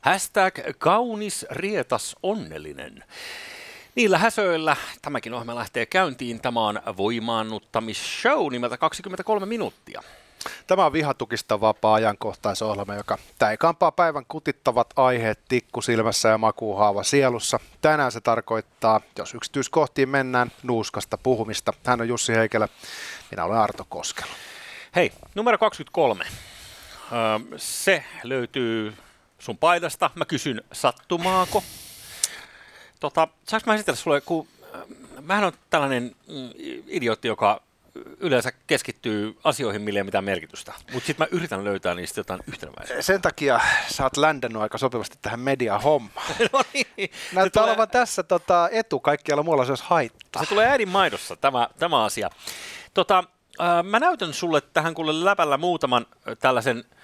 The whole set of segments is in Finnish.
Hashtag kaunis, rietas, onnellinen. Niillä häsöillä tämäkin ohjelma lähtee käyntiin. Tämä on voimaannuttamisshow nimeltä 23 minuuttia. Tämä on vihatukista vapaa ajankohtaisohjelma, joka täikampaa päivän kutittavat aiheet tikkusilmässä ja makuuhaava sielussa. Tänään se tarkoittaa, jos yksityiskohtiin mennään, nuuskasta puhumista. Hän on Jussi Heikelä, minä olen Arto Koskelo. Hei, numero 23. Öö, se löytyy sun paidasta. Mä kysyn, sattumaako? Tota, saanko mä esitellä sulle, kun äh, mähän on tällainen mm, idiootti, joka yleensä keskittyy asioihin, millä ei mitään merkitystä. Mutta sitten mä yritän löytää niistä jotain yhtenäväistä. Sen takia sä oot ländännyt aika sopivasti tähän media-hommaan. no niin. Näyttää tulee... olevan tässä tota, etu, kaikkialla muualla se olisi haittaa. Se tulee äidin maidossa, tämä, tämä asia. Tota, äh, mä näytän sulle tähän kuule läpällä muutaman äh, tällaisen äh,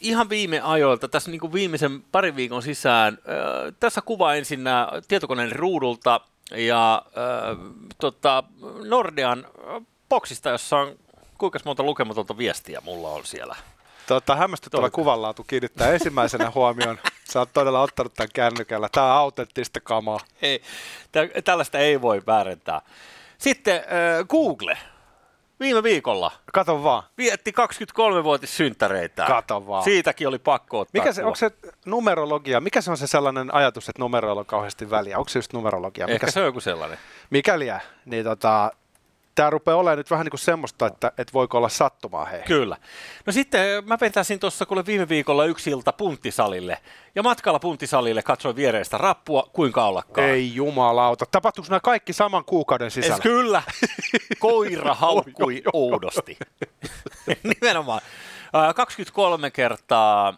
ihan viime ajoilta, tässä niin kuin viimeisen parin viikon sisään, äh, tässä kuva ensin tietokoneen ruudulta ja äh, tota, Nordean boksista, jossa on kuinka monta lukematonta viestiä mulla on siellä. Tota, hämmästyttävä kuvanlaatu kiinnittää ensimmäisenä huomioon. Sä oot todella ottanut tämän kännykällä. Tämä on autenttista kamaa. Ei, tällaista ei voi väärentää. Sitten äh, Google viime viikolla. Kato vaan. Vietti 23-vuotis synttäreitä. Kato vaan. Siitäkin oli pakko ottaa Mikä se, onko se numerologia? Mikä se on se sellainen ajatus, että numeroilla on kauheasti väliä? Onko se just numerologia? Mikä Ehkä se on joku sellainen. Mikäli niin tota, tämä rupeaa olemaan nyt vähän niin kuin semmoista, että, että voiko olla sattumaa hei. Kyllä. No sitten mä vetäisin tuossa kuule viime viikolla yksi ilta punttisalille. Ja matkalla punttisalille katsoin viereistä rappua, kuinka ollakaan. Ei jumalauta. Tapahtuiko nämä kaikki saman kuukauden sisällä? Es, kyllä. Koira haukkui oudosti. Nimenomaan. 23 kertaa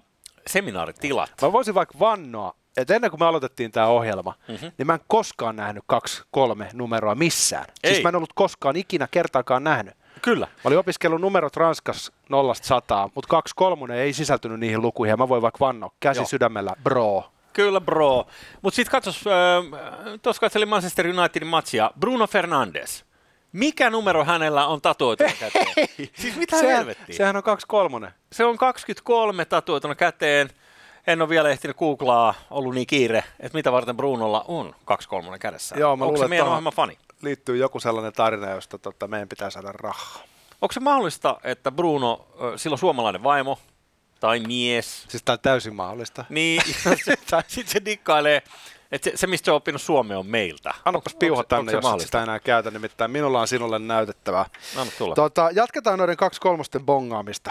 seminaaritilat. Mä voisin vaikka vannoa, et ennen kuin me aloitettiin tämä ohjelma, mm-hmm. niin mä en koskaan nähnyt kaksi, kolme numeroa missään. Siis ei. Siis mä en ollut koskaan ikinä kertaakaan nähnyt. Kyllä. Mä olin opiskellut numerot Ranskassa nollasta sataa, mutta kaksi kolmonen ei sisältynyt niihin lukuihin, ja mä voin vaikka vannoa käsi Joo. sydämellä, bro. Kyllä, bro. Mutta sitten katsos, äh, tuossa katselin Manchester Unitedin matsia, Bruno Fernandes. Mikä numero hänellä on tatuoituna käteen? Siis mitä sehän, helvettiä? Sehän on kaksi kolmonen. Se on 23 tatuoituna käteen en ole vielä ehtinyt googlaa, ollut niin kiire, että mitä varten Brunolla on kaksi kolmonen kädessä. Joo, mä Onko luulen, se meidän ohjelman fani? Liittyy joku sellainen tarina, josta tota, meidän pitää saada rahaa. Onko se mahdollista, että Bruno, sillä on suomalainen vaimo tai mies? Siis tämä on täysin mahdollista. Niin, sitten se dikkailee, että se, se, mistä on oppinut Suomea, on meiltä. Annapas piuha tänne, jos mahdollista? sitä enää käytä, nimittäin minulla on sinulle näytettävää. Anna tulla. Tota, jatketaan noiden kaksi kolmosten bongaamista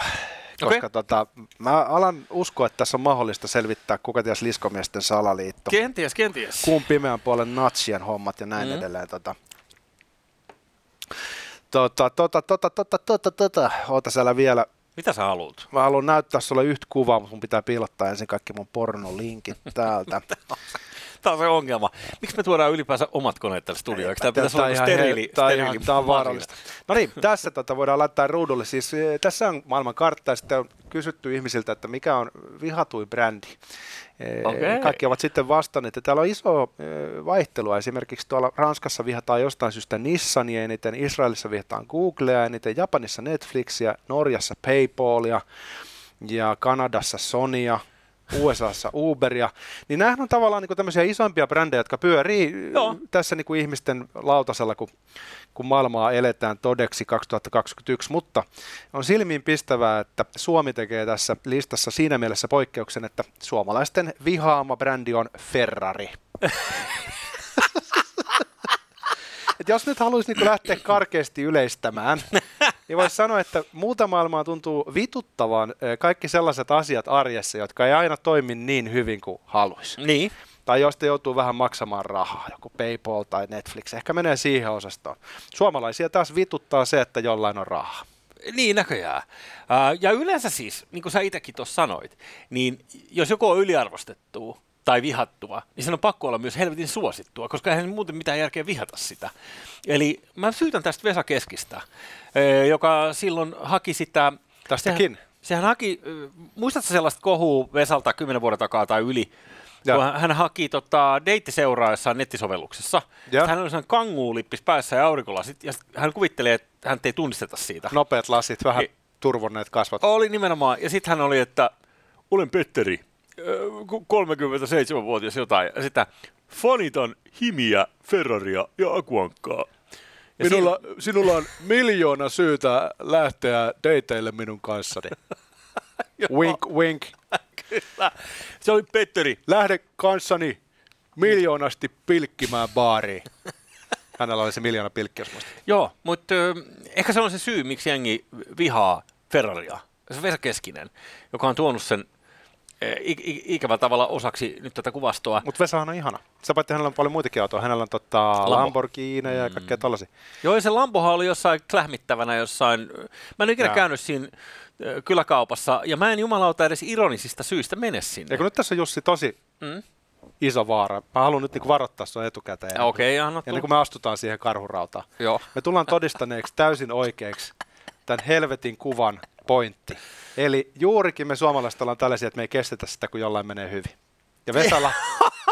koska okay. tota, mä alan uskoa, että tässä on mahdollista selvittää kuka ties liskomiesten salaliitto. Kenties, kenties. Kuun pimeän puolen natsien hommat ja näin mm. edelleen. Tota. Tota, tota, tota, tota, tota, tota. Oota siellä vielä. Mitä sä haluat? Mä haluan näyttää sulle yhtä kuvaa, mutta mun pitää piilottaa ensin kaikki mun pornolinkit täältä. Tämä on se ongelma. Miksi me tuodaan ylipäänsä omat koneet tälle studioon? Eikö tämä pitäisi olla steriili? Tämä, steriili tämä on vaarallista. No niin, tässä tota voidaan laittaa ruudulle. Siis, eh, tässä on maailman kartta ja sitten on kysytty ihmisiltä, että mikä on vihatuin brändi. Eh, okay. Kaikki ovat sitten vastanneet, että täällä on iso eh, vaihtelua. Esimerkiksi tuolla Ranskassa vihataan jostain syystä Nissania eniten, Israelissa vihataan Googlea eniten, Japanissa Netflixiä, Norjassa Paypalia ja Kanadassa Sonia, USAssa Uberia, niin nämähän on tavallaan niin tämmöisiä isompia brändejä, jotka pyörii Joo. tässä niin kuin ihmisten lautasella, kun, kun maailmaa eletään todeksi 2021, mutta on silmiin pistävää, että Suomi tekee tässä listassa siinä mielessä poikkeuksen, että suomalaisten vihaama brändi on Ferrari. Et jos nyt haluaisi niin lähteä karkeasti yleistämään, niin voisi sanoa, että muuta maailmaa tuntuu vituttavan kaikki sellaiset asiat arjessa, jotka ei aina toimi niin hyvin kuin haluaisi. Niin. Tai josta joutuu vähän maksamaan rahaa, joku PayPal tai Netflix, ehkä menee siihen osastoon. Suomalaisia taas vituttaa se, että jollain on rahaa. Niin näköjään. Ja yleensä siis, niin kuin sä itsekin tuossa sanoit, niin jos joku on yliarvostettu, tai vihattua, niin sen on pakko olla myös helvetin suosittua, koska eihän muuten mitään järkeä vihata sitä. Eli mä syytän tästä Vesa Keskistä, joka silloin haki sitä... Tästäkin? Sehän, sehän haki, muistatko sellaista kohua Vesalta kymmenen vuoden takaa tai yli, ja. kun hän haki tota, deittiseuraajassa nettisovelluksessa. Ja. Hän oli sellainen kanguulippis päässä ja aurinkolasit, ja hän kuvittelee, että hän ei tunnisteta siitä. Nopeat lasit, vähän turvonneet kasvat. Oli nimenomaan, ja sitten hän oli, että olen Petteri, 37-vuotias jotain, ja sitä fanitan himiä, Ferraria ja Akuankkaa. Ja Minulla, siinä... Sinulla on miljoona syytä lähteä dateille minun kanssani. wink, wink. Kyllä. Se oli Petteri. Lähde kanssani miljoonasti pilkkimään baariin. Hänellä oli se miljoona pilkkiä. Joo, mutta ehkä se on se syy, miksi jengi vihaa Ferraria. Se on Vesa Keskinen, joka on tuonut sen ikävällä tavalla osaksi nyt tätä kuvastoa. Mutta Vesahan on ihana. Sä paitsi hänellä on paljon muitakin autoja. Hänellä on tota Lambo. Lamborghini ja kaikkea mm. tollasia. Joo, se Lambohan oli jossain klähmittävänä jossain. Mä en ikinä Jaa. käynyt siinä kyläkaupassa, ja mä en jumalauta edes ironisista syistä mene sinne. Eikö nyt tässä on Jussi tosi mm? iso vaara. Mä haluan nyt niinku varoittaa sun etukäteen. Okei, okay, Ja niin kuin me astutaan siihen karhurautaan. Joo. Me tullaan todistaneeksi täysin oikeaksi tämän helvetin kuvan pointti. Eli juurikin me suomalaiset ollaan tällaisia, että me ei kestetä sitä, kun jollain menee hyvin. Ja Vesala,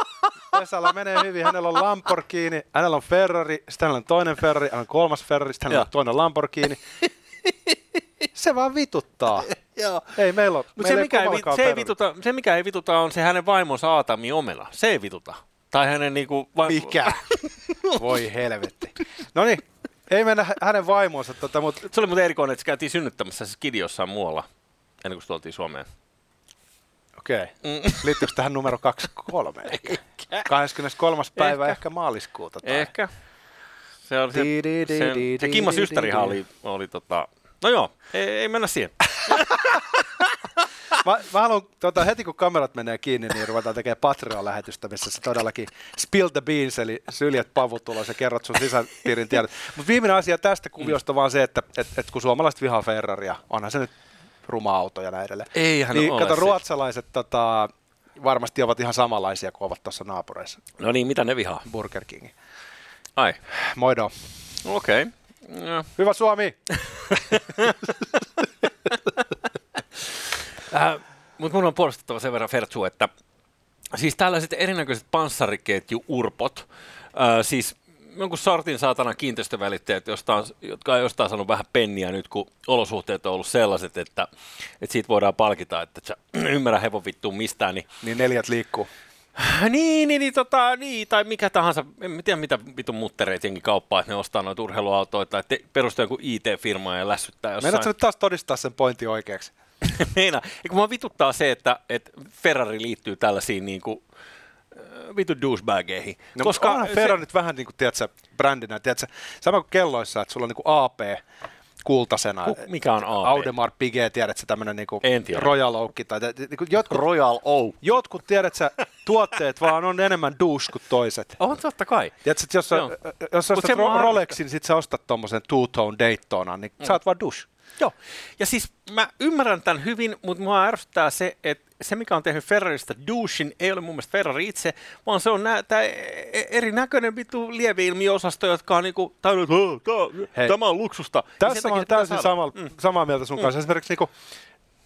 Vesala menee hyvin. Hänellä on Lamborghini, hänellä on Ferrari, sitten hänellä on toinen Ferrari, hänellä on kolmas Ferrari, sitten hänellä on toinen Lamborghini. Se vaan vituttaa. Joo. Ei meillä ole. Mut se, mikä ei, se, ei vituta, se, mikä ei vituta, on se hänen vaimonsa Aatami Omela. Se ei vituta. Tai hänen niinku... Va- mikä? Voi helvetti. No niin, ei mennä hänen vaimonsa. Tota, mut... Se oli muuten erikoinen, että se käytiin synnyttämässä se kidi jossain muualla, ennen kuin tultiin Suomeen. Okei. Okay. Mm. Liittyykö tähän numero 23 ehkä? 23. päivä ehkä, ehkä maaliskuuta. Tai... Ehkä. Se, oli se, se, se Kimmo Systerihan oli, oli tota... No joo, ei, ei mennä siihen. Mä, mä haluan, tota, heti kun kamerat menee kiinni, niin ruvetaan tekemään Patreon-lähetystä, missä se todellakin spill the beans, eli syljet pavut tulos ja kerrot sun sisäpiirin tiedot. Mutta viimeinen asia tästä kuviosta vaan se, että et, et kun suomalaiset vihaa Ferraria, onhan se nyt ruma auto ja näin edelleen. Eihän niin, ole kato, ruotsalaiset tota, varmasti ovat ihan samanlaisia kuin ovat tuossa naapureissa. No niin, mitä ne vihaa? Burger King. Ai. Moido. Okei. Okay. No. Hyvä Suomi! äh, Mutta mun on puolustettava sen verran Fertsu, että siis tällaiset erinäköiset panssariketju-urpot, äh, siis jonkun sortin saatana kiinteistövälittäjät, josta on, jotka on jostain saanut vähän penniä nyt, kun olosuhteet on ollut sellaiset, että, että siitä voidaan palkita, että sä ymmärrä hevon vittuun mistään. Niin, niin neljät liikkuu. Niin, niin, niin, tota, niin, tai mikä tahansa, en tiedä mitä vitun muttereita jengi kauppaa, että ne ostaa noita urheiluautoja tai perustaa joku IT-firma ja lässyttää jossain. Meinaatko nyt taas todistaa sen pointin oikeaksi? Meina. Kun mua vituttaa se, että, että Ferrari liittyy tällaisiin niin kuin, vitu douchebageihin. No, koska onhan Ferrari nyt vähän niin kuin, tiedätkö, brändinä, tiedätkö, sama kuin kelloissa, että sulla on niin kuin AP, kultasena. Mikä on AP? Audemars Piguet, tiedätkö, tämmöinen niinku Royal Oak. Tai, niinku jotkut, Royal Oak. Jotkut, tiedätkö, tuotteet vaan on enemmän douche kuin toiset. On totta kai. Tiedätkö, jos, sä, jos sä ostat ro- Rolexin, sit sä ostat tommosen two-tone Daytona, niin mm. sä oot vaan douche. Joo, ja siis mä ymmärrän tämän hyvin, mutta mua ärsyttää se, että se, mikä on tehnyt Ferrarista douchin, ei ole mun mielestä Ferrari itse, vaan se on nää, tää e-, erinäköinen vitu lieveilmiöosasto, jotka on niinku tajunnut, että tämä on luksusta. Tässä mä oon täysin samaa, mm. samaa mieltä sun mm. kanssa. Esimerkiksi niinku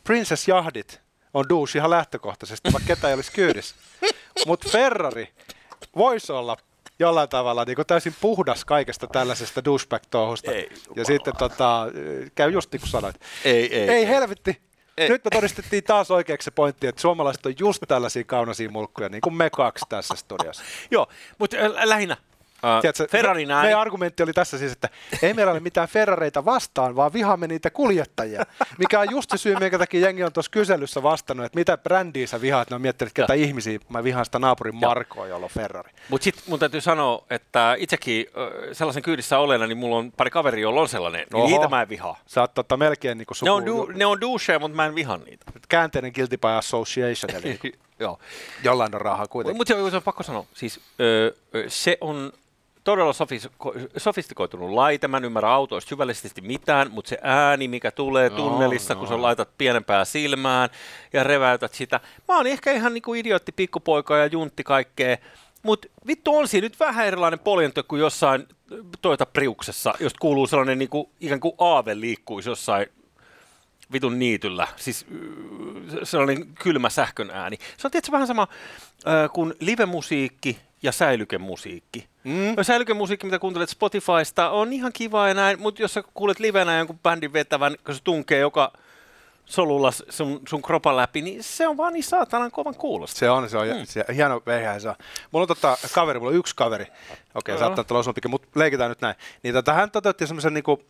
Princess Jahdit on douche ihan lähtökohtaisesti, vaikka ketä ei olisi kyydissä. Mutta Ferrari voisi olla jollain tavalla niin kuin täysin puhdas kaikesta tällaisesta douchebag-touhusta. Ei, ja sitten tota, käy just niin kuin sanoit. Ei, ei, ei, ei. helvetti. Ei. Nyt me todistettiin taas oikeaksi se pointti, että suomalaiset on just tällaisia kaunaisia mulkkuja, niin kuin me kaksi tässä studiossa. Joo, mutta lähinnä Uh, Tiedätkö, Ferrarin ääni. Meidän argumentti oli tässä siis, että ei meillä ole mitään Ferrareita vastaan, vaan vihaamme niitä kuljettajia. Mikä on just se syy, minkä takia jengi on tuossa kyselyssä vastannut, että mitä brändiä sä vihaat. Ne on miettinyt, ketä ja. ihmisiä. Mä vihaan sitä naapurin Markoa, jolla on Ferrari. Mutta sitten mun täytyy sanoa, että itsekin sellaisen kyydissä olena, niin mulla on pari kaveria, jolla on sellainen. Niin niitä mä en vihaa. Sä oot totta melkein niin kuin suku... Ne on, du, ne on doucheja, mutta mä en vihaa niitä. Käänteinen guilty by association, eli Joo. jollain on rahaa kuitenkin. Mutta se on pakko sanoa, siis öö, se on todella sofistikoitunut laite. Mä en ymmärrä autoista syvällisesti mitään, mutta se ääni, mikä tulee tunnelissa, no, kun sä laitat pienempää silmään ja reväytät sitä. Mä oon ehkä ihan niinku idiootti pikkupoika ja juntti kaikkea. Mutta vittu on siinä nyt vähän erilainen poljento kuin jossain Toyota Priuksessa, josta kuuluu sellainen niinku, ikään kuin aave liikkuisi jossain vitun niityllä, siis sellainen kylmä sähkön ääni. Se on tietysti vähän sama äh, kuin livemusiikki ja säilykemusiikki. Mm. Säilykemusiikki, mitä kuuntelet Spotifysta, on ihan kiva ja näin, mutta jos sä kuulet livenä jonkun bändin vetävän, kun se tunkee joka solulla sun, sun kropan läpi, niin se on vaan niin saatanan kovan kuulosta. Se on, se on, mm. se, hieno veihän se on. Mulla on tota, kaveri, mulla on yksi kaveri, okei, okay, saattaa olla osumpikin, mutta leikitään nyt näin. Niin tota, hän toteutti semmoisen niinku,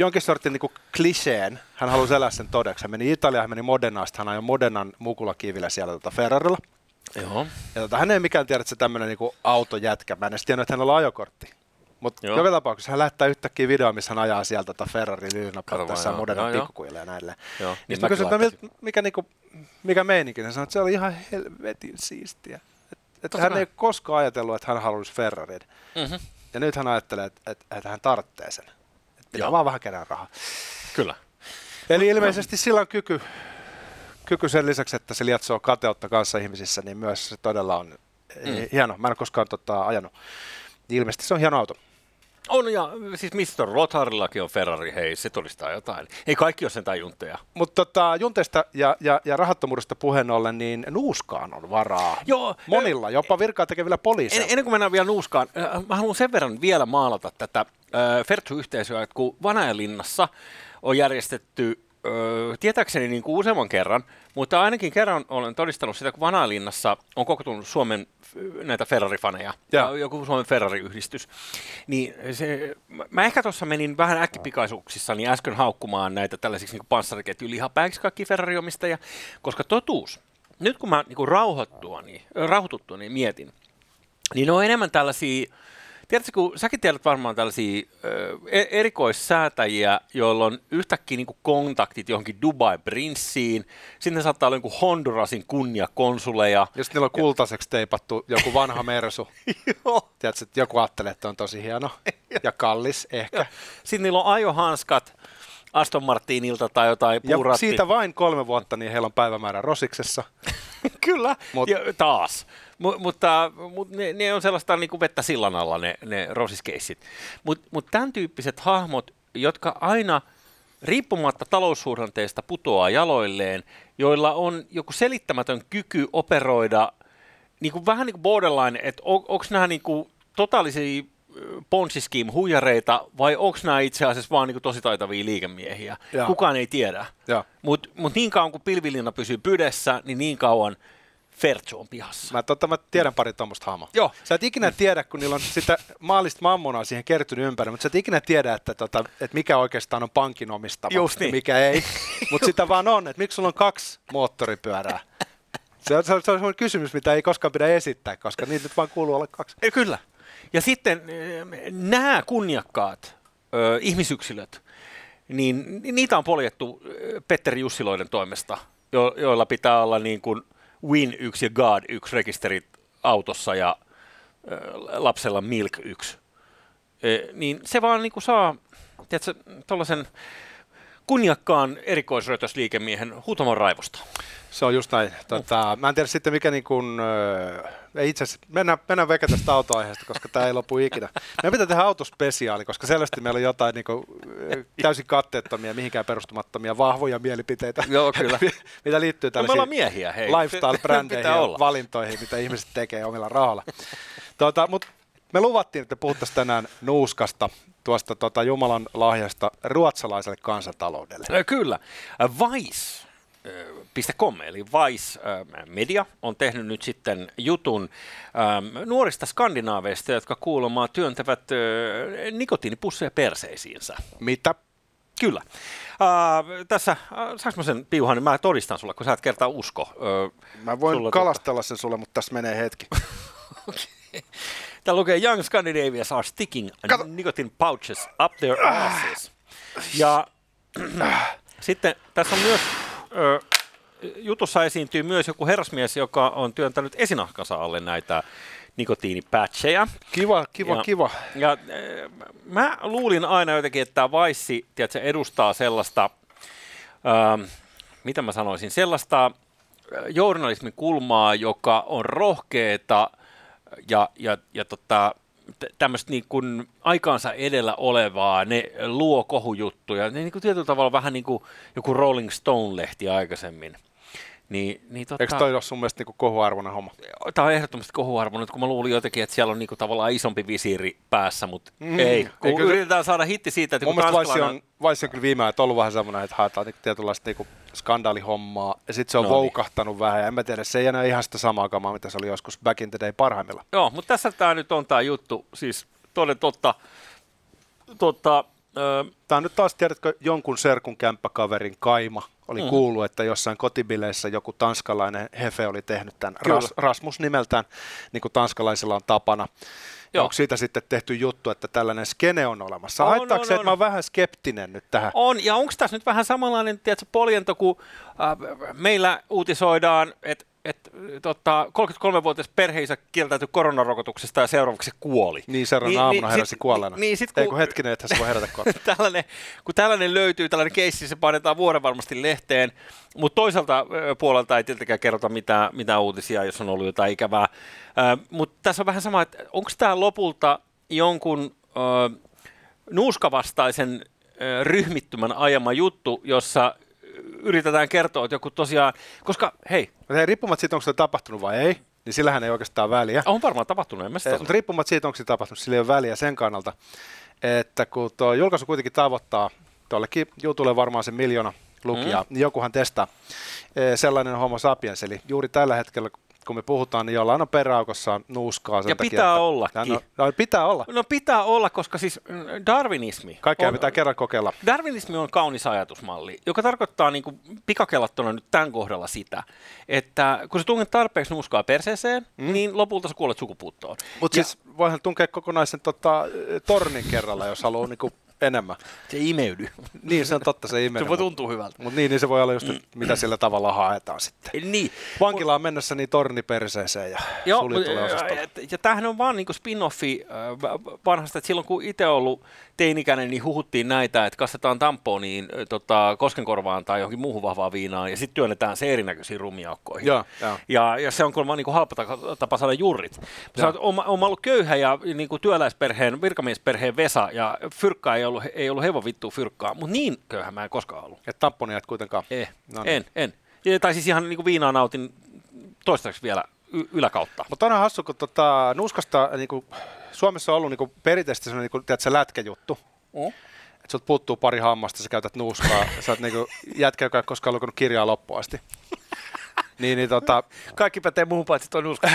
jonkin sortin niinku kliseen, hän halusi elää sen todeksi. Hän meni Italiaan, hän meni Modernasta, hän ajoi Modernan mukulakivillä siellä tota Ferrarilla. Joo. Ja tota, hän ei mikään tiedä, että se tämmöinen niinku autojätkä. Mä en edes tiennyt, että hänellä on ajokortti. Mutta joka tapauksessa hän lähettää yhtäkkiä video, missä hän ajaa sieltä tota Ferrari lyynapatteessa moderna pikkukuille ja näille. Joo, niin, niin mä kysyin, että mikä, niinku, mikä meininki, hän sanoi, että se oli ihan helvetin siistiä. Että et hän ei koskaan ajatellut, että hän haluaisi Ferrarin. Mm-hmm. Ja nyt hän ajattelee, että, että, että hän tarvitsee sen. Pitää vaan vähän kerää rahaa. Kyllä. Eli ilmeisesti sillä on kyky, kyky sen lisäksi, että se lietsoo kateutta kanssa ihmisissä, niin myös se todella on mm. hieno. Mä en koskaan tota, ajanut. Ilmeisesti se on hieno auto. On, ja siis Mr. Rotharillakin on Ferrari, hei, se todistaa jotain. Ei kaikki ole sentään juntteja. Mutta tota, junteista ja, ja, ja rahattomuudesta puheen ollen, niin nuuskaan on varaa. Joo. Monilla, jopa virkaa tekevillä poliiseilla. En, ennen kuin mennään vielä nuuskaan, mä haluan sen verran vielä maalata tätä äh, Fertsu-yhteisöä, että kun Vanajalinnassa on järjestetty Öö, tietääkseni niin kuin useamman kerran, mutta ainakin kerran olen todistanut sitä, kun Vanalinnassa on kokotunut Suomen näitä Ferrari-faneja, ja. joku Suomen Ferrari-yhdistys. Niin se, mä ehkä tuossa menin vähän äkkipikaisuuksissa niin äsken haukkumaan näitä tällaisiksi niin panssariketjun lihapäiksi kaikki Ferrari-omistajia, koska totuus, nyt kun mä niin rauhoittua, niin, rauhoituttua, niin mietin, niin ne on enemmän tällaisia Tiedätkö, kun säkin tiedät varmaan tällaisia e-, erikoissäätäjiä, joilla on yhtäkkiä niin kuin kontaktit johonkin Dubai-prinssiin, sitten saattaa olla joku Hondurasin kunniakonsuleja. Ja sitten niillä on kultaiseksi teipattu joku vanha mersu. Joo. Tiedätkö, että joku ajattelee, että on tosi hieno ja kallis ehkä. Sitten niillä on ajohanskat, Aston Martinilta tai jotain puuratti. Ja siitä vain kolme vuotta, niin heillä on päivämäärä Rosiksessa. Kyllä, Mut, ja taas. M- mutta mut ne, ne, on sellaista niin kuin vettä sillan alla ne, ne rosiskeissit. Mutta mut tämän tyyppiset hahmot, jotka aina riippumatta taloussuhdanteesta putoaa jaloilleen, joilla on joku selittämätön kyky operoida niin kuin, vähän niin kuin borderline, että on, onko nämä niin kuin totaalisia Scheme huijareita vai onko nämä itse asiassa vaan niin tosi taitavia liikemiehiä? Ja. Kukaan ei tiedä. Mutta mut niin kauan kuin pilvilinna pysyy pydessä, niin niin kauan Fertsu on pihassa. Mä, totta, mä tiedän pari tuommoista hahmoa. Joo. Sä et ikinä tiedä, kun niillä on sitä maallista mammonaa siihen kertynyt ympäri, mutta sä et ikinä tiedä, että, tota, että mikä oikeastaan on pankin omistama Just niin. ja mikä ei. mutta sitä vaan on, että miksi sulla on kaksi moottoripyörää. Se on, se, on, se on kysymys, mitä ei koskaan pidä esittää, koska niitä nyt vaan kuuluu olla kaksi. Ei, kyllä. Ja sitten nämä kunniakkaat ö, ihmisyksilöt, niin niitä on poljettu Petteri Jussiloiden toimesta, jo, joilla pitää olla niin kuin Win 1 ja God 1 rekisterit autossa ja lapsella Milk 1. E, niin se vaan niin kuin saa, tuollaisen kunniakkaan erikoisrötösliikemiehen huutamon raivosta. Se on just näin. Tota, mä en tiedä sitten mikä niin kuin, ei itse asiassa, mennään, mennään veke tästä autoaiheesta, koska tämä ei lopu ikinä. Meidän pitää tehdä autospesiaali, koska selvästi meillä on jotain niin kuin, täysin katteettomia, mihinkään perustumattomia, vahvoja mielipiteitä. Joo, kyllä. mitä liittyy tällaisiin no, miehiä, hei. lifestyle-brändeihin ja olla. valintoihin, mitä ihmiset tekee omilla rahalla. Tota, Mutta me luvattiin, että puhuttaisiin tänään nuuskasta, tuosta tota Jumalan lahjasta ruotsalaiselle kansantaloudelle. Kyllä. Vice Com, eli Vice Media, on tehnyt nyt sitten jutun nuorista skandinaaveista, jotka kuulemaan työntävät nikotiinipusseja perseisiinsä. Mitä? Kyllä. Äh, tässä, äh, saanko mä sen piuhan, niin mä todistan sulle, kun sä et kertaa usko. Äh, mä voin kalastella tuota... sen sulle, mutta tässä menee hetki. okay. Täällä lukee Young Scandinavians are sticking Kato. nicotine pouches up their asses. Ja sitten tässä on myös ö, jutussa esiintyy myös joku herrasmies, joka on työntänyt esinahkansa alle näitä nikotiinipatcheja. Kiva, kiva, ja, kiva. Ja, mä luulin aina jotenkin, että tämä Vaissi tiedätkö, edustaa sellaista, ö, mitä mä sanoisin, sellaista journalismin kulmaa, joka on rohkeeta ja, ja, ja tota, tämmöistä niin kuin aikaansa edellä olevaa, ne luo kohujuttuja, ne niin kuin tietyllä tavalla vähän niin kuin joku Rolling Stone-lehti aikaisemmin. Niin, niin tota, Eikö toi ole sun mielestä niinku kohuarvoinen homma? Tämä on ehdottomasti kohuarvoinen, kun mä luulin jotenkin, että siellä on niinku tavallaan isompi visiiri päässä, mutta mm, ei. Kun Eikö, yritetään saada hitti siitä, että mun mielestä Vaisi on, Vaisi on kyllä viime ajan ollut vähän semmoinen, että haetaan niinku tietynlaista niinku skandaalihommaa, ja sitten se on No no niin. voukahtanut vähän, ja en mä tiedä, se ei enää ihan sitä samaa kamaa, mitä se oli joskus back in the day parhaimmilla. Joo, mutta tässä tämä nyt on tämä juttu, siis toden totta, totta Tämä on nyt taas, tiedätkö, jonkun serkun kämppäkaverin kaima. Oli Mhm. mm. kuullut, että jossain kotibileissä joku tanskalainen hefe oli tehnyt tämän Kyllä. Ras, Rasmus nimeltään, niin kuin tanskalaisilla on tapana. Joo. onko siitä sitten tehty juttu, että tällainen skene on olemassa? On, Haittaako on, se, on. että mä oon vähän skeptinen nyt tähän? On, ja onko tässä nyt vähän samanlainen tiedätkö, poljento, kun äh, meillä uutisoidaan, että et, tota, 33-vuotias perheisä kieltäytyi koronarokotuksesta ja seuraavaksi se kuoli. Niin seuraavana aamuna heräsi sit- kuolleena. Niin, sit, Ei kun, kun hetkinen, että se voi herätä tällainen, kun tällainen löytyy, tällainen keissi, se painetaan vuoden varmasti lehteen, mutta toisaalta ö, puolelta ei tietenkään kerrota mitään, mitään uutisia, jos on ollut jotain ikävää. Mutta tässä on vähän sama, että onko tämä lopulta jonkun ö, nuuskavastaisen ö, ryhmittymän ajama juttu, jossa yritetään kertoa, että joku tosiaan, koska hei, hei, riippumatta siitä, onko se tapahtunut vai ei, niin sillähän ei oikeastaan väliä. on varmaan tapahtunut, en mä sitä. Mutta riippumatta siitä, onko se tapahtunut, sillä ei ole väliä sen kannalta, että kun tuo julkaisu kuitenkin tavoittaa, tuollekin jutulle varmaan se miljoona lukijaa, mm. niin jokuhan testaa eh, sellainen homo sapiens, eli juuri tällä hetkellä, kun me puhutaan, niin jollain on peräaukossaan nuuskaa sen Ja takia, pitää ollakin. No, no, pitää olla. No pitää olla, koska siis mm, darwinismi Kaikkea on, pitää kerran kokeilla. Darwinismi on kaunis ajatusmalli, joka tarkoittaa niin kuin pikakellattuna nyt tämän kohdalla sitä, että kun sä tunget tarpeeksi nuuskaa perseeseen, mm. niin lopulta sä kuolet sukupuuttoon. Mutta siis voihan tunkea kokonaisen tota, tornin kerralla, jos haluaa niinku enemmän. Se ei imeydy. Niin, se on totta, se imee. Se voi tuntua hyvältä. Mutta niin, niin se voi olla just, mitä sillä tavalla haetaan sitten. Niin. Vankilaan mennessä niin torni perseeseen ja Joo, suljetulle ja, osastolle. ja, ja tämähän on vaan niin spin-offi va- vanhasta, että silloin kun itse ollut teinikäinen, niin huhuttiin näitä, että kastetaan tamponiin tota, koskenkorvaan tai johonkin muuhun vahvaan viinaan ja sitten työnnetään se erinäköisiin rumiaukkoihin. Joo, joo. Ja, ja se on kuulemma niin kuin halpa ta- tapa saada jurrit. Sä oot, on, on ollut köyhä ja niin kuin työläisperheen, virkamiesperheen Vesa ja fyrkkaa ei ollut, ei ollut hevon vittua fyrkkaa, mutta niin köyhä mä en koskaan ollut. Et tamponia et kuitenkaan. Eh, No niin. en, en. Ja, tai siis ihan niin kuin viinaa nautin toistaiseksi vielä y- yläkautta. Mutta on hassu, kun tota, nuuskasta niinku, Suomessa on ollut niinku, perinteisesti sellainen niinku, tiedätkö, lätkäjuttu. Mm. Että sulta puuttuu pari hammasta, sä käytät nuuskaa, sä oot niinku, jätkä, joka ei koskaan lukenut kirjaa loppuun asti. Niin, niin, tota, Kaikki pätee muuhun paitsi toi nuska.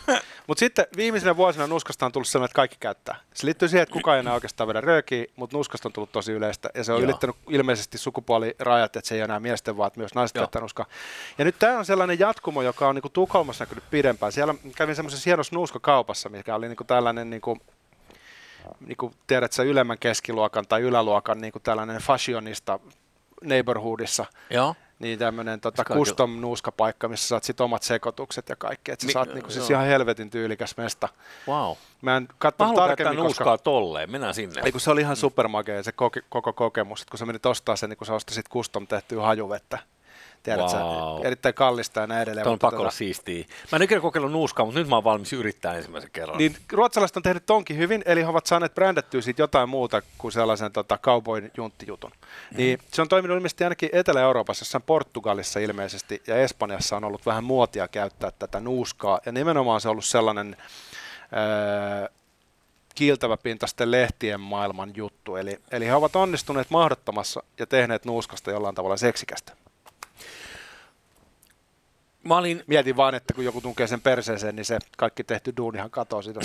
mutta sitten viimeisenä vuosina nuuskasta on tullut sellainen, että kaikki käyttää. Se liittyy siihen, että kukaan ei enää oikeastaan vedä röökiä, mutta nuskasta on tullut tosi yleistä. Ja se on Joo. ylittänyt ilmeisesti sukupuolirajat, että se ei ole enää miesten, vaan myös naiset Joo. käyttää nuskaa. Ja nyt tämä on sellainen jatkumo, joka on niinku Tukholmassa näkynyt pidempään. Siellä kävin semmoisessa hienossa nuuskakaupassa, mikä oli niinku tällainen niinku, niinku, tiedät sä, ylemmän keskiluokan tai yläluokan niinku tällainen fashionista neighborhoodissa, Joo. Niin tämmöinen tota, Kaikilla- custom nuuskapaikka, missä saat sit omat sekoitukset ja kaikki. Että sä Mi- saat niinku, siis ihan helvetin tyylikäs mesta. Wow. Mä en katsonut tarkemmin, nuuskaa koska tolleen. Mennään sinne. ei, kun se oli ihan supermakea se koke, koko kokemus, että kun sä menit ostaa sen, niin kun sä ostasit custom tehtyä hajuvettä. Tiedät Wow. erittäin kallista ja näin edelleen. Tämä on pakko olla siistiä. Mä en ikinä kokeillut nuuskaa, mutta nyt mä oon valmis yrittää ensimmäisen kerran. Niin ruotsalaiset on tehnyt tonkin hyvin, eli he ovat saaneet brändättyä siitä jotain muuta kuin sellaisen tota, cowboyn junttijutun. Mm. Niin se on toiminut ilmeisesti ainakin Etelä-Euroopassa, jossain Portugalissa ilmeisesti, ja Espanjassa on ollut vähän muotia käyttää tätä nuuskaa, ja nimenomaan se on ollut sellainen öö, kiiltäväpintaisten lehtien maailman juttu. Eli, eli he ovat onnistuneet mahdottomassa ja tehneet nuuskasta jollain tavalla seksikästä. Mä olin, Mietin vaan, että kun joku tunkee sen perseeseen, niin se kaikki tehty duunihan katoaa siitä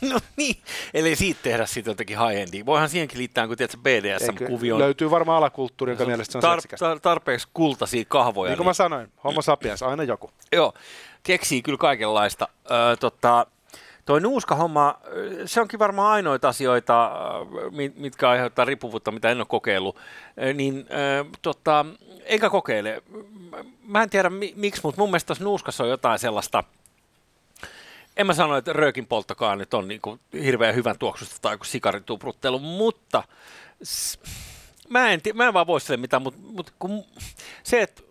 no niin, eli siitä tehdä siitä jotenkin high-endia. Voihan siihenkin liittää, kun tiedät, BDSM-kuvioon. Löytyy varmaan alakulttuuri, jonka mielestä se on tar- tar- tarpeeksi kultaisia kahvoja. Niin kuin mä sanoin, homo sapiens, aina joku. Joo, keksii kyllä kaikenlaista. Öö, tota, toi nuuskahomma, ö, se onkin varmaan ainoita asioita, mi- mitkä aiheuttaa riippuvuutta, mitä en ole kokeillut. Ö, Niin, ö, tota, enkä kokeile. Mä en tiedä mi- miksi, mutta mun mielestä tuossa nuuskassa on jotain sellaista, en mä sano, että röökin polttokaan nyt on niin kuin hirveän hyvän tuoksusta tai kuin sikarituupruttelu, mutta s- mä en, ti- mä en vaan voi sille mitään, mutta, mutta kun se, että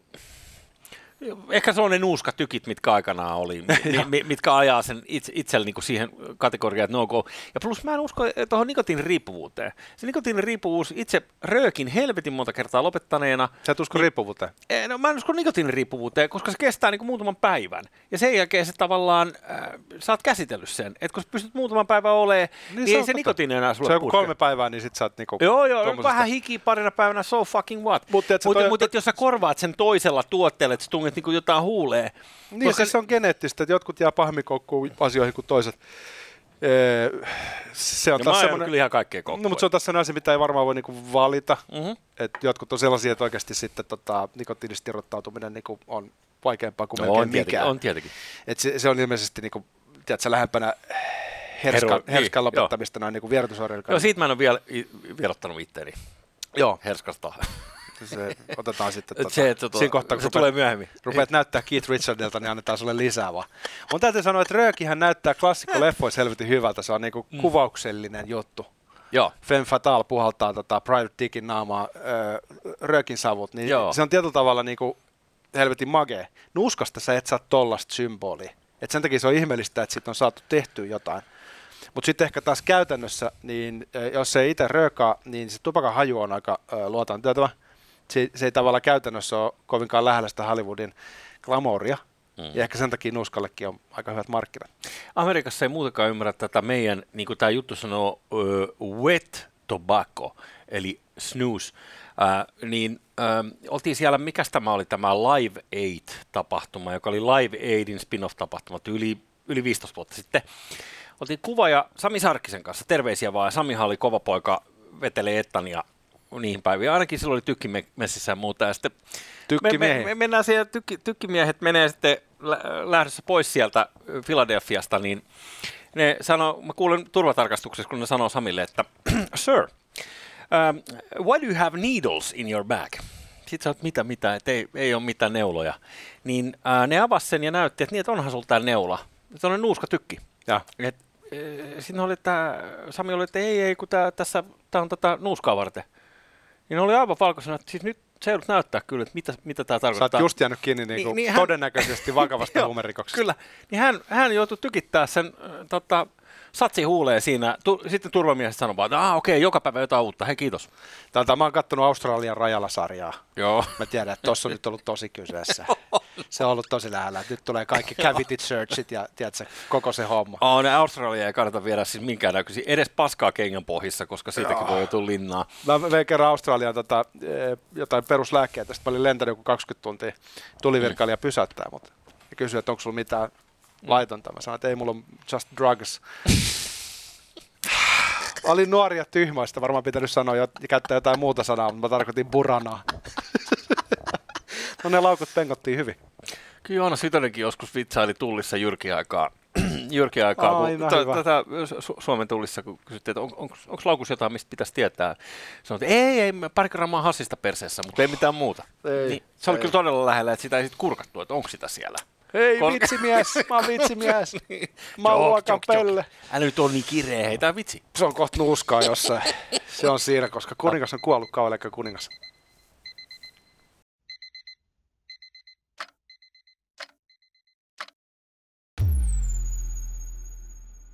Ehkä se on ne nuuskatykit, mitkä aikanaan oli, mi, mi, mitkä ajaa sen itse, itselle niin siihen kategoriaan, että no go. Ja plus mä en usko tuohon nikotiiniriippuvuuteen. Se nikotiiniriippuvuus itse röökin helvetin monta kertaa lopettaneena. Sä et usko riippuvuuteen? Eh, no mä en usko nikotiiniriippuvuuteen, koska se kestää niin muutaman päivän. Ja sen jälkeen se tavallaan, äh, sä oot käsitellyt sen. Että kun sä pystyt muutaman päivän olemaan, niin, niin ei se nikotiini enää sulle Se on kolme päivää, niin sit sä oot niinku... Joo, joo, tommosesta... vähän hiki parina päivänä, so fucking what. Mutta mut, toi... mut, jos sä korvaat sen toisella tuotteella, että sä tunget niinku jotain huuleen. Niin, koska... se on geneettistä, että jotkut jää pahemmin koukkuun asioihin kuin toiset. se on ja taas semmoinen, kyllä ihan kaikkea koukkuun. No, mutta se on tässä asia, mitä ei varmaan voi niinku valita. Mm-hmm. Et jotkut on sellaisia, että oikeasti sitten tota, nikotiinista irrottautuminen niinku on vaikeampaa kuin no, melkein on mikään. Tietenkin, on tietenkin. Et se, se, on ilmeisesti niinku, tiedätkö, lähempänä herskan, Heru, herskan niin, lopettamista joo. noin niin vierotusoireilla. Joo, siitä mä en ole vielä vierottanut itteeni. Joo. Herskasta. Se otetaan sitten tota, se, että siinä kohtaa, kun se rupeat, tulee myöhemmin. Rupeat näyttää Keith Richardilta, niin annetaan sulle lisää vaan. Mun täytyy sanoa, että Röökihän näyttää klassikko leffoissa helvetin hyvältä. Se on niinku mm. kuvauksellinen juttu. Joo. Femme Fatale puhaltaa tota Private Dickin naamaa öö, röökin savut, niin Joo. se on tietyllä tavalla niinku helvetin magee. Nuskasta sä et saa tollasta symbolia. Et sen takia se on ihmeellistä, että siitä on saatu tehtyä jotain. Mutta sitten ehkä taas käytännössä, niin jos se itse röökaa, niin se tupakan haju on aika luotaan työtävä. Se, se ei tavallaan käytännössä ole kovinkaan lähellä sitä Hollywoodin glamouria, Mm. Ja ehkä sen takia Nuskallekin on aika hyvät markkinat. Amerikassa ei muutenkaan ymmärrä tätä meidän, niin kuin tämä juttu sanoo, uh, wet tobacco, eli snooze. Uh, niin uh, oltiin siellä, mikä tämä oli tämä Live Aid-tapahtuma, joka oli Live Aidin spin-off-tapahtuma yli, yli 15 vuotta sitten oltiin kuva ja Sami Sarkkisen kanssa, terveisiä vaan, Samihan oli kova poika, vetelee Ettan ja niihin päiviin. Ainakin silloin oli tykkimessissä ja muuta. Ja sitten me, me, me, mennään siellä, tykki, tykkimiehet menee sitten lähdössä pois sieltä Filadelfiasta, niin ne sanoo, mä kuulen turvatarkastuksessa, kun ne sanoo Samille, että Sir, um, why do you have needles in your bag? Sitten sä oot, mitä, mitä, että ei, ei ole mitään neuloja. Niin uh, ne avasi sen ja näytti, että niin, että onhan sulla tää neula. Se on nuuska tykki. Ja. Et siinä oli, että Sami oli, että ei, ei, kun tää, tässä, tää on tätä nuuskaa varten. Niin oli aivan valkoisena, että siis nyt se joudut näyttää kyllä, että mitä, mitä tämä tarkoittaa. Sä oot just jäänyt kiinni niin, niin, niin todennäköisesti vakavasta huumerikoksesta. Kyllä, niin hän, hän joutui tykittää sen äh, tota, satsi huulee siinä. Tu, sitten turvamiehet sanovat, että ah, okei, okay, joka päivä jotain uutta, hei kiitos. Tältä mä oon kattonut Australian rajalla sarjaa. Joo. Mä tiedän, että tossa on nyt ollut tosi kyseessä. Se on ollut tosi lähellä. Nyt tulee kaikki cavity searchit ja tiedätkö, koko se homma. Oh, ne Australia ei kannata viedä siis minkäännäköisiä, edes paskaa kengän pohjissa, koska siitäkin Joo. voi joutua linnaa. Mä vein kerran Australiaan tota, eh, jotain peruslääkkeitä, sitten mä olin lentänyt joku 20 tuntia tulivirkailija mm. pysäyttää mut. Ja kysyi, että onko sulla mitään laitonta. Mä sanoin, että ei mulla on just drugs. Olin nuori ja tyhmäistä, varmaan pitänyt sanoa ja käyttää jotain muuta sanaa, mutta mä tarkoitin buranaa. no ne laukut pengottiin hyvin. Kyllä Joona Sitonenkin joskus vitsaili tullissa jyrki aikaa. jyrki aikaa, kun t- tätä Su- Suomen tullissa, kun kysyttiin, että on, on, onko laukussa jotain, mistä pitäisi tietää. Sanoit, että ei, ei, pari grammaa hassista perseessä, mutta ei mitään muuta. Ei, niin, se oli ei. kyllä todella lähellä, että sitä ei sitten kurkattu, että onko sitä siellä. Hei Kol- vitsimies, mä oon vitsimies. niin. Mä oon luokan pelle. Älä nyt on niin kireä, heitä vitsi. Se on kohta nuuskaa jossain. Se on siinä, koska kuningas on kuollut kauan, kuningas.